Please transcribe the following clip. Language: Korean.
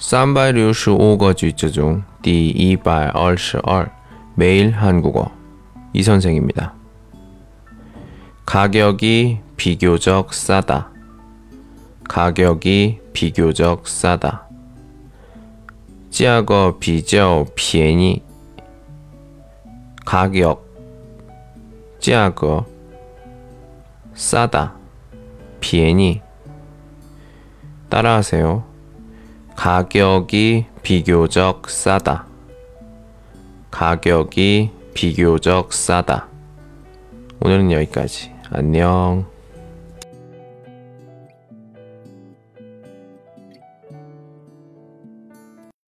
三百六十五个句子중第一百二十二 매일 한국어 이 선생입니다. 가격이 비교적 싸다. 가격이 비교적 싸다. 价格比较便宜. 가격 价格 싸다. 便宜 따라하세요. 가격이 비교적 싸다. 가격이 비교적 싸다. 오늘은 여기까지. 안녕.